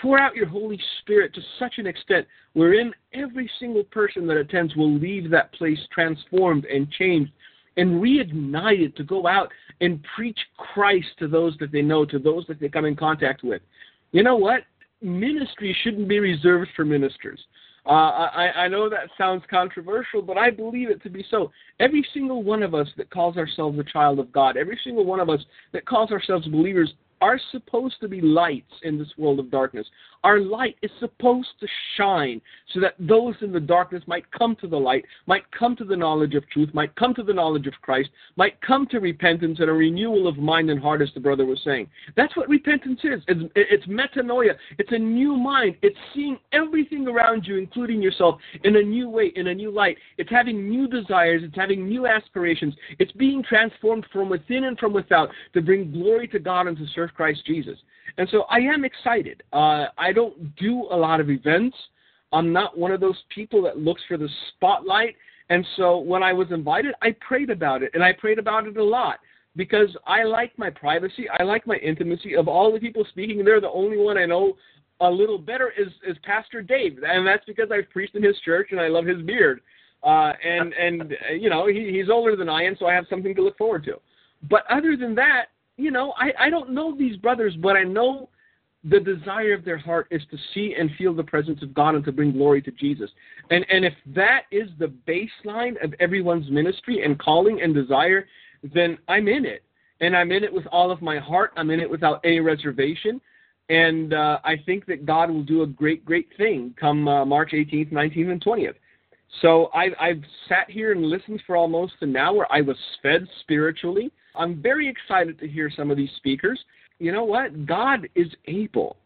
Pour out your Holy Spirit to such an extent wherein every single person that attends will leave that place transformed and changed and reignited to go out and preach Christ to those that they know, to those that they come in contact with. You know what? Ministry shouldn't be reserved for ministers. Uh, I, I know that sounds controversial, but I believe it to be so. Every single one of us that calls ourselves a child of God, every single one of us that calls ourselves believers, are supposed to be lights in this world of darkness. Our light is supposed to shine so that those in the darkness might come to the light, might come to the knowledge of truth, might come to the knowledge of Christ, might come to repentance and a renewal of mind and heart, as the brother was saying. That's what repentance is. It's, it's metanoia. It's a new mind. It's seeing everything around you, including yourself, in a new way, in a new light. It's having new desires. It's having new aspirations. It's being transformed from within and from without to bring glory to God and to serve Christ Jesus. And so I am excited. Uh, I don't do a lot of events. I'm not one of those people that looks for the spotlight. And so when I was invited, I prayed about it, and I prayed about it a lot because I like my privacy. I like my intimacy. Of all the people speaking there, the only one I know a little better is, is Pastor Dave, and that's because I've preached in his church and I love his beard. Uh, and and you know he, he's older than I am, so I have something to look forward to. But other than that, you know, I, I don't know these brothers, but I know the desire of their heart is to see and feel the presence of God and to bring glory to Jesus. And and if that is the baseline of everyone's ministry and calling and desire, then I'm in it. And I'm in it with all of my heart. I'm in it without any reservation. And uh, I think that God will do a great, great thing come uh, March 18th, 19th, and 20th. So I've, I've sat here and listened for almost an hour. I was fed spiritually. I'm very excited to hear some of these speakers. You know what? God is able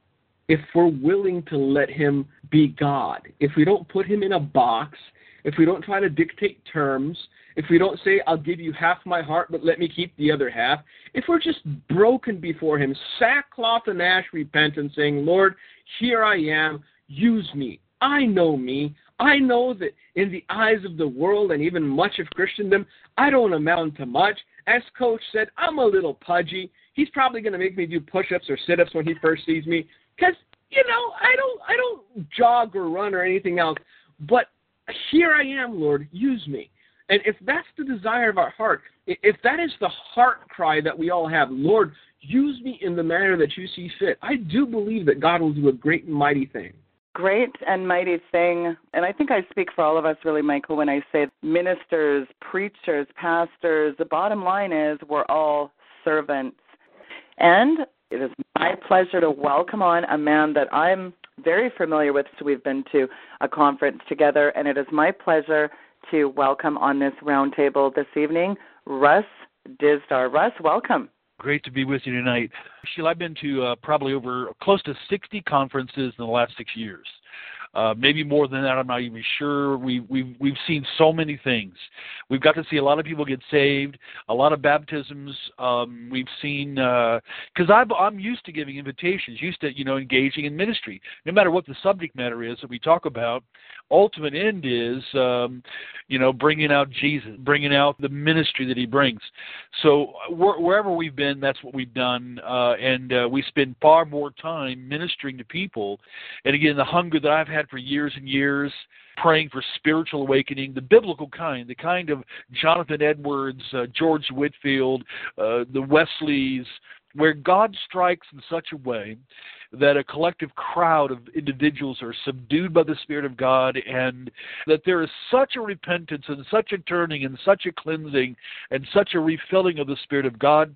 if we're willing to let Him be God. If we don't put Him in a box, if we don't try to dictate terms, if we don't say, I'll give you half my heart, but let me keep the other half, if we're just broken before Him, sackcloth and ash repentance, saying, Lord, here I am, use me. I know me. I know that in the eyes of the world and even much of Christendom, I don't amount to much. As Coach said, I'm a little pudgy. He's probably going to make me do push-ups or sit-ups when he first sees me, because you know I don't I don't jog or run or anything else. But here I am, Lord, use me. And if that's the desire of our heart, if that is the heart cry that we all have, Lord, use me in the manner that you see fit, I do believe that God will do a great and mighty thing great and mighty thing. And I think I speak for all of us, really, Michael, when I say ministers, preachers, pastors. The bottom line is we're all servants. And it is my pleasure to welcome on a man that I'm very familiar with. So we've been to a conference together, and it is my pleasure to welcome on this roundtable this evening Russ Dizdar. Russ, welcome. Great to be with you tonight. Sheila, I've been to uh, probably over close to 60 conferences in the last six years. Uh, maybe more than that. I'm not even sure. We, we've we've seen so many things. We've got to see a lot of people get saved, a lot of baptisms. Um, we've seen because uh, I'm used to giving invitations, used to you know engaging in ministry, no matter what the subject matter is that we talk about ultimate end is, um, you know, bringing out Jesus, bringing out the ministry that He brings. So wh- wherever we've been, that's what we've done, uh, and uh, we spend far more time ministering to people. And again, the hunger that I've had for years and years, praying for spiritual awakening, the biblical kind, the kind of Jonathan Edwards, uh, George Whitefield, uh, the Wesleys, where God strikes in such a way that a collective crowd of individuals are subdued by the Spirit of God, and that there is such a repentance and such a turning and such a cleansing and such a refilling of the Spirit of God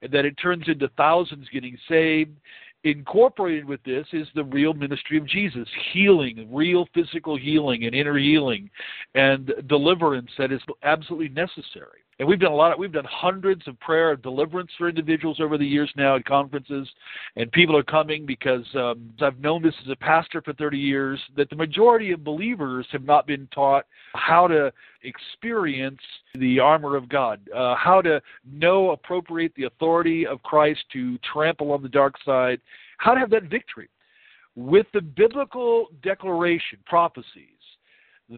that it turns into thousands getting saved incorporated with this is the real ministry of Jesus healing, real physical healing and inner healing and deliverance that is absolutely necessary. And we've done a lot of, we've done hundreds of prayer of deliverance for individuals over the years now at conferences, and people are coming because um, I've known this as a pastor for 30 years that the majority of believers have not been taught how to experience the armor of God, uh, how to know, appropriate the authority of Christ to trample on the dark side, how to have that victory. With the biblical declaration, prophecies,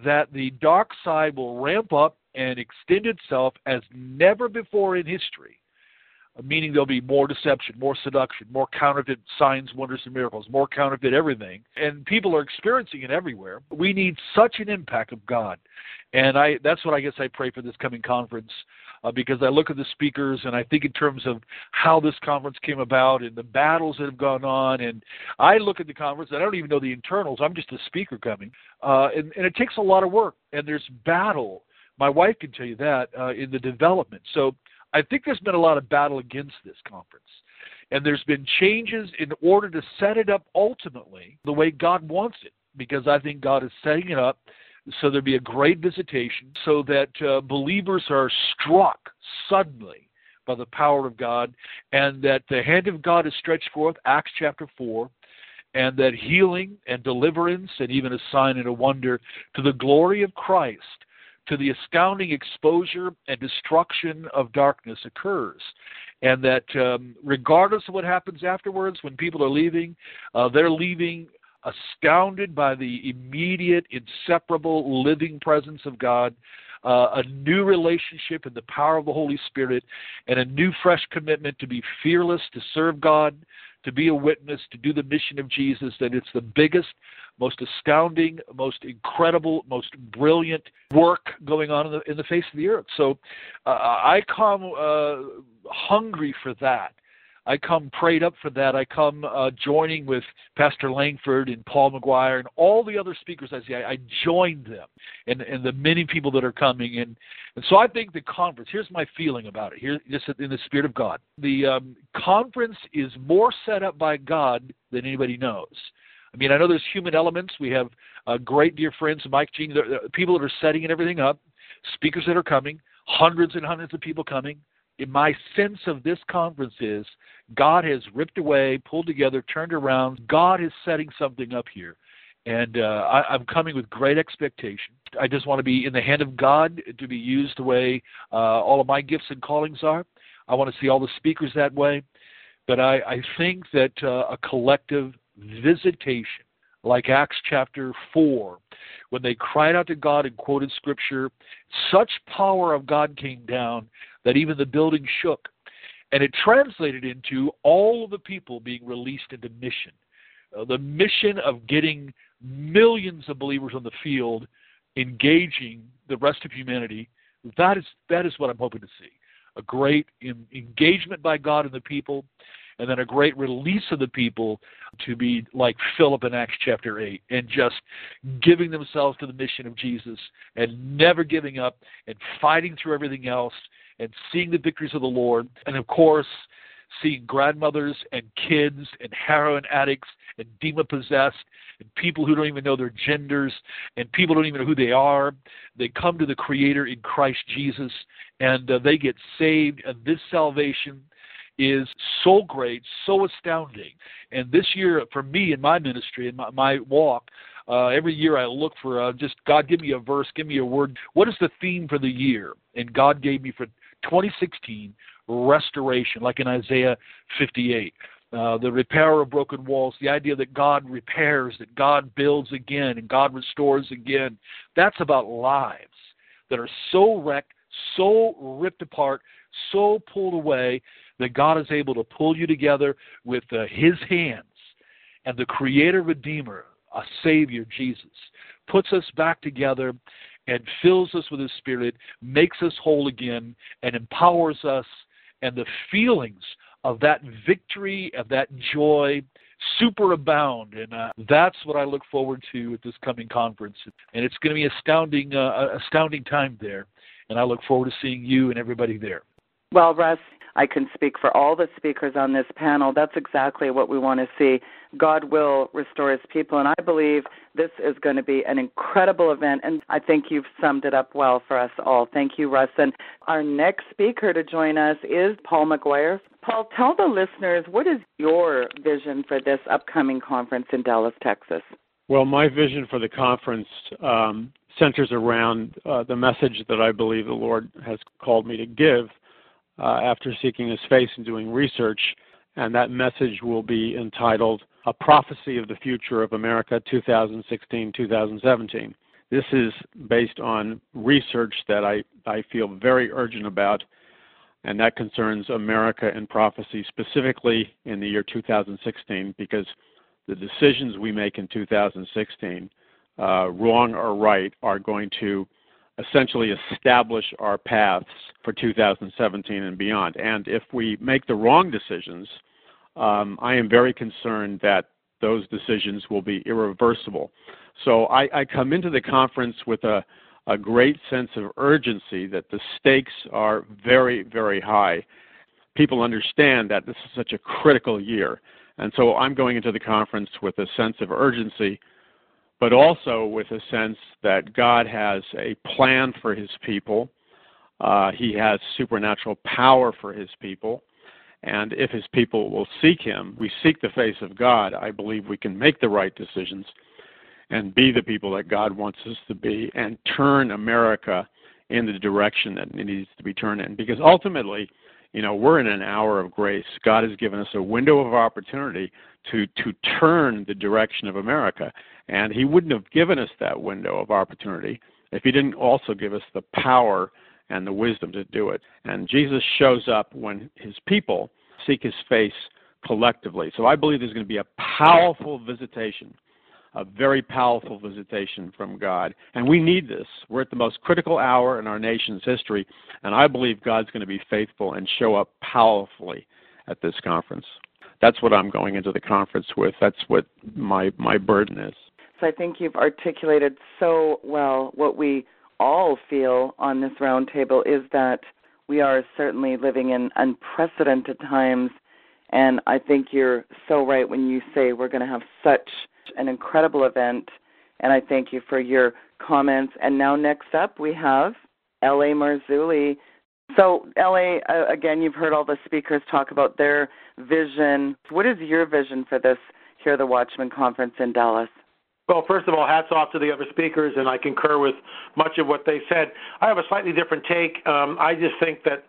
that the dark side will ramp up and extend itself as never before in history, meaning there'll be more deception, more seduction, more counterfeit signs, wonders, and miracles, more counterfeit everything. And people are experiencing it everywhere. We need such an impact of God. And I that's what I guess I pray for this coming conference. Uh, because I look at the speakers and I think in terms of how this conference came about and the battles that have gone on, and I look at the conference I don't even know the internals. I'm just a speaker coming, uh, and, and it takes a lot of work and there's battle my wife can tell you that uh, in the development. So I think there's been a lot of battle against this conference. And there's been changes in order to set it up ultimately the way God wants it, because I think God is setting it up so there'll be a great visitation so that uh, believers are struck suddenly by the power of God and that the hand of God is stretched forth, Acts chapter 4, and that healing and deliverance and even a sign and a wonder to the glory of Christ, to the astounding exposure and destruction of darkness occurs. And that um, regardless of what happens afterwards, when people are leaving, uh, they're leaving astounded by the immediate, inseparable, living presence of God, uh, a new relationship in the power of the Holy Spirit, and a new, fresh commitment to be fearless, to serve God, to be a witness, to do the mission of Jesus, that it's the biggest, most astounding, most incredible, most brilliant work going on in the, in the face of the earth. So uh, I come uh, hungry for that. I come prayed up for that. I come uh, joining with Pastor Lankford and Paul McGuire and all the other speakers. I see. I, I joined them and, and the many people that are coming. And, and so I think the conference. Here's my feeling about it. Here, just in the spirit of God, the um, conference is more set up by God than anybody knows. I mean, I know there's human elements. We have uh, great dear friends, Mike Jean, people that are setting and everything up, speakers that are coming, hundreds and hundreds of people coming my sense of this conference is God has ripped away, pulled together, turned around. God is setting something up here. And uh, I, I'm coming with great expectation. I just want to be in the hand of God to be used the way uh, all of my gifts and callings are. I want to see all the speakers that way. But I, I think that uh, a collective visitation, like Acts chapter 4, when they cried out to God and quoted scripture, such power of God came down that even the building shook. And it translated into all of the people being released into mission. Uh, the mission of getting millions of believers on the field engaging the rest of humanity. That is, that is what I'm hoping to see. A great in, engagement by God and the people, and then a great release of the people to be like Philip in Acts chapter 8 and just giving themselves to the mission of Jesus and never giving up and fighting through everything else and seeing the victories of the Lord. And of course, seeing grandmothers and kids and heroin addicts and demon possessed and people who don't even know their genders and people don't even know who they are. They come to the Creator in Christ Jesus and uh, they get saved. And this salvation is so great, so astounding. And this year, for me in my ministry and my, my walk, uh, every year I look for uh, just God, give me a verse, give me a word. What is the theme for the year? And God gave me for 2016 restoration, like in Isaiah 58. Uh, the repair of broken walls, the idea that God repairs, that God builds again, and God restores again. That's about lives that are so wrecked, so ripped apart, so pulled away that God is able to pull you together with uh, His hands. And the Creator Redeemer, a Savior, Jesus, puts us back together and fills us with His Spirit, makes us whole again, and empowers us. And the feelings of that victory, of that joy, superabound. And uh, that's what I look forward to at this coming conference. And it's going to be astounding, uh, astounding time there. And I look forward to seeing you and everybody there. Well, Russ, I can speak for all the speakers on this panel. That's exactly what we want to see. God will restore his people, and I believe this is going to be an incredible event, and I think you've summed it up well for us all. Thank you, Russ. And our next speaker to join us is Paul McGuire. Paul, tell the listeners what is your vision for this upcoming conference in Dallas, Texas? Well, my vision for the conference um, centers around uh, the message that I believe the Lord has called me to give uh, after seeking his face and doing research. And that message will be entitled A Prophecy of the Future of America 2016 2017. This is based on research that I, I feel very urgent about, and that concerns America and prophecy specifically in the year 2016 because the decisions we make in 2016, uh, wrong or right, are going to essentially establish our paths for 2017 and beyond. And if we make the wrong decisions, um, I am very concerned that those decisions will be irreversible. So I, I come into the conference with a, a great sense of urgency that the stakes are very, very high. people understand that this is such a critical year. And so I'm going into the conference with a sense of urgency, but also with a sense that God has a plan for his people. Uh, he has supernatural power for his people. And if his people will seek him, we seek the face of God, I believe we can make the right decisions and be the people that God wants us to be and turn America in the direction that it needs to be turned in. Because ultimately, you know, we're in an hour of grace. God has given us a window of opportunity to to turn the direction of America, and He wouldn't have given us that window of opportunity if He didn't also give us the power and the wisdom to do it. And Jesus shows up when His people seek His face collectively. So I believe there's going to be a powerful visitation a very powerful visitation from God. And we need this. We're at the most critical hour in our nation's history, and I believe God's going to be faithful and show up powerfully at this conference. That's what I'm going into the conference with. That's what my my burden is. So I think you've articulated so well what we all feel on this roundtable is that we are certainly living in unprecedented times and I think you're so right when you say we're going to have such an incredible event, and I thank you for your comments. And now, next up, we have L.A. Marzulli. So, L.A., uh, again, you've heard all the speakers talk about their vision. What is your vision for this Hear the Watchmen conference in Dallas? Well, first of all, hats off to the other speakers, and I concur with much of what they said. I have a slightly different take. Um, I just think that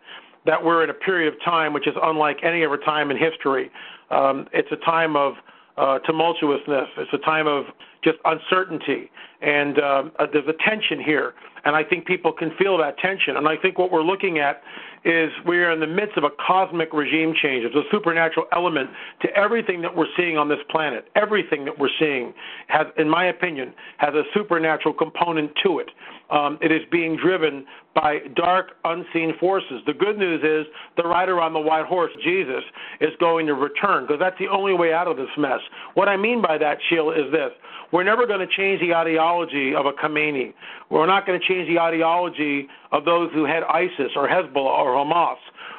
that we're in a period of time which is unlike any other time in history. Um, it's a time of Uh, tumultuousness. It's a time of just uncertainty, and um, uh, there's a tension here. And I think people can feel that tension. And I think what we're looking at is we are in the midst of a cosmic regime change. There's a supernatural element to everything that we're seeing on this planet. Everything that we're seeing has, in my opinion, has a supernatural component to it. Um, it is being driven by dark, unseen forces. The good news is the rider on the white horse, Jesus, is going to return because that's the only way out of this mess. What I mean by that, Sheila, is this. We're never going to change the ideology of a Khomeini. We're not going to change the ideology of those who had ISIS or Hezbollah or Hamas.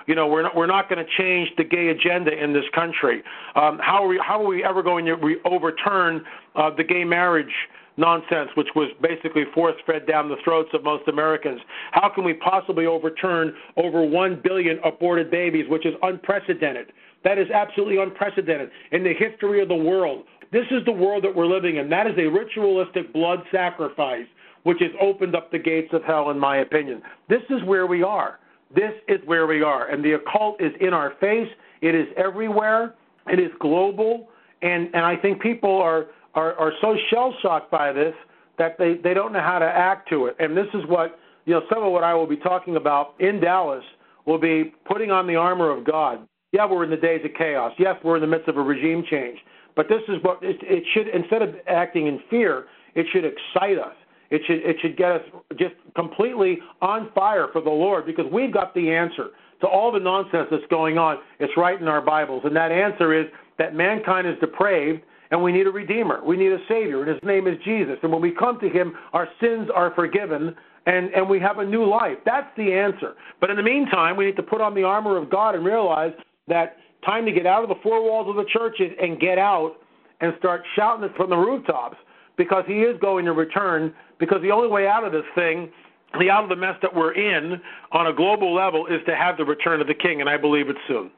You know, we're not, we're not going to change the gay agenda in this country. Um, how, are we, how are we ever going to re- overturn uh, the gay marriage nonsense, which was basically force fed down the throats of most Americans? How can we possibly overturn over 1 billion aborted babies, which is unprecedented? That is absolutely unprecedented in the history of the world. This is the world that we're living in. That is a ritualistic blood sacrifice, which has opened up the gates of hell, in my opinion. This is where we are. This is where we are. And the occult is in our face, it is everywhere, it is global. And, and I think people are, are, are so shell shocked by this that they, they don't know how to act to it. And this is what, you know, some of what I will be talking about in Dallas will be putting on the armor of God. Yeah, we're in the days of chaos. Yes, we're in the midst of a regime change. But this is what it, it should instead of acting in fear, it should excite us. It should it should get us just completely on fire for the Lord because we've got the answer to all the nonsense that's going on. It's right in our Bibles, and that answer is that mankind is depraved and we need a redeemer. We need a savior, and his name is Jesus. And when we come to him, our sins are forgiven and and we have a new life. That's the answer. But in the meantime, we need to put on the armor of God and realize that time to get out of the four walls of the churches and get out and start shouting it from the rooftops because he is going to return because the only way out of this thing the out of the mess that we're in on a global level is to have the return of the king and i believe it's soon.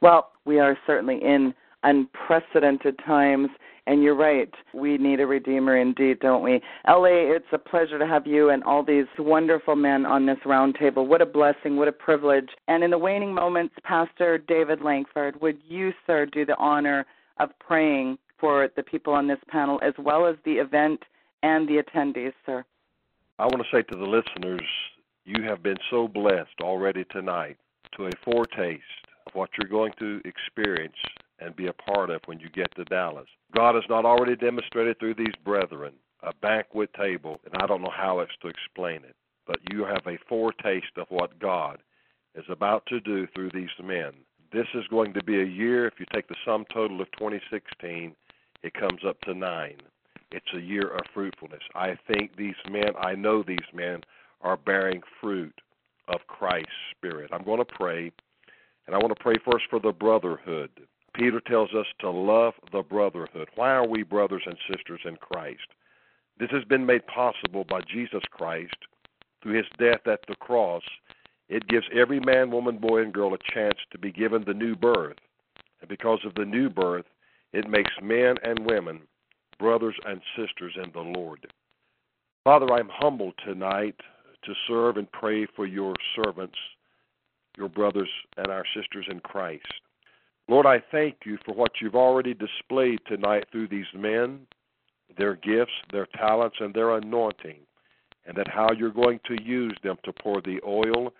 Well we are certainly in unprecedented times and you're right. We need a redeemer indeed, don't we? LA, it's a pleasure to have you and all these wonderful men on this roundtable. What a blessing, what a privilege. And in the waning moments, Pastor David Lankford, would you, sir, do the honor of praying for the people on this panel as well as the event and the attendees, sir? I want to say to the listeners, you have been so blessed already tonight to a foretaste of what you're going to experience and be a part of when you get to Dallas. God has not already demonstrated through these brethren a banquet table, and I don't know how else to explain it, but you have a foretaste of what God is about to do through these men. This is going to be a year, if you take the sum total of 2016, it comes up to nine. It's a year of fruitfulness. I think these men, I know these men, are bearing fruit of Christ's Spirit. I'm going to pray And I want to pray first for the brotherhood. Peter tells us to love the brotherhood. Why are we brothers and sisters in Christ? This has been made possible by Jesus Christ through his death at the cross. It gives every man, woman, boy, and girl a chance to be given the new birth. And because of the new birth, it makes men and women brothers and sisters in the Lord. Father, I'm humbled tonight to serve and pray for your servants, your brothers and our sisters in Christ. Lord, I thank you for what you've already displayed tonight through these men, their gifts, their talents, and their anointing, and that how you're going to use them to pour the oil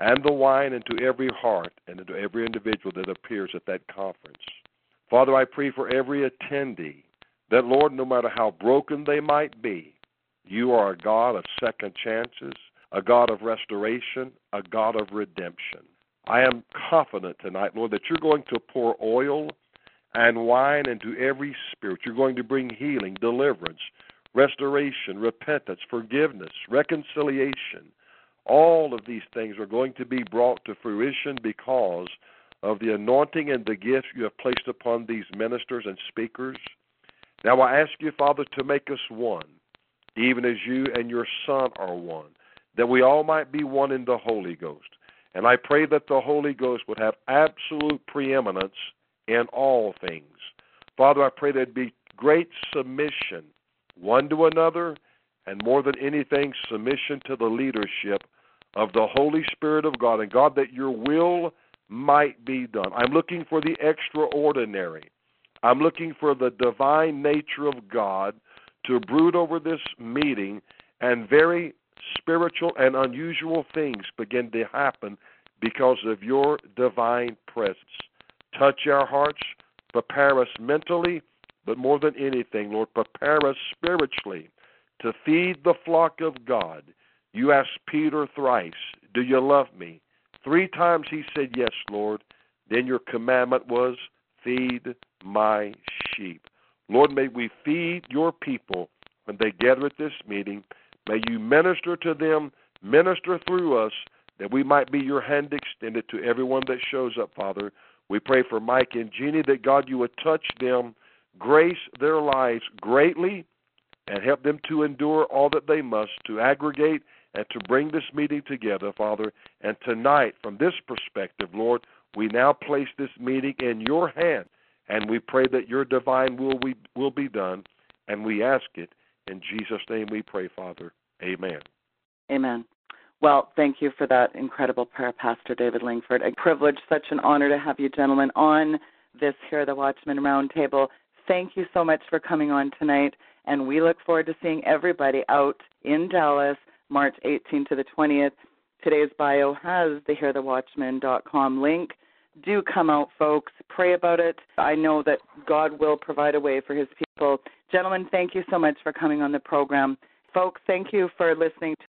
and the wine into every heart and into every individual that appears at that conference. Father, I pray for every attendee that, Lord, no matter how broken they might be, you are a God of second chances, a God of restoration, a God of redemption. I am confident tonight, Lord, that you're going to pour oil and wine into every spirit. You're going to bring healing, deliverance, restoration, repentance, forgiveness, reconciliation. All of these things are going to be brought to fruition because of the anointing and the gifts you have placed upon these ministers and speakers. Now I ask you, Father, to make us one, even as you and your Son are one, that we all might be one in the Holy Ghost. And I pray that the Holy Ghost would have absolute preeminence in all things. Father, I pray there'd be great submission one to another, and more than anything, submission to the leadership of the Holy Spirit of God. And God, that your will might be done. I'm looking for the extraordinary. I'm looking for the divine nature of God to brood over this meeting and very spiritual and unusual things begin to happen because of your divine presence. Touch our hearts, prepare us mentally, but more than anything, Lord, prepare us spiritually to feed the flock of God. You asked Peter thrice, Do you love me? Three times he said, Yes, Lord. Then your commandment was, Feed my sheep. Lord, may we feed your people when they gather at this meeting. May you minister to them, minister through us, that we might be your hand extended to everyone that shows up, Father. We pray for Mike and Jeannie that God, you would touch them, grace their lives greatly, and help them to endure all that they must to aggregate and to bring this meeting together, Father. And tonight, from this perspective, Lord, we now place this meeting in your hand, and we pray that your divine will be, will be done, and we ask it in Jesus' name we pray, Father. Amen. Amen. Well, thank you for that incredible prayer, Pastor David Lankford. A privilege, such an honor to have you gentlemen on this here, the Watchmen Roundtable. Thank you so much for coming on tonight, and we look forward to seeing everybody out in Dallas, March 18th to the 20th. Today's bio has the hearthewatchman.com link. Do come out, folks. Pray about it. I know that God will provide a way for his people. Gentlemen, thank you so much for coming on the program. Folks, thank you for listening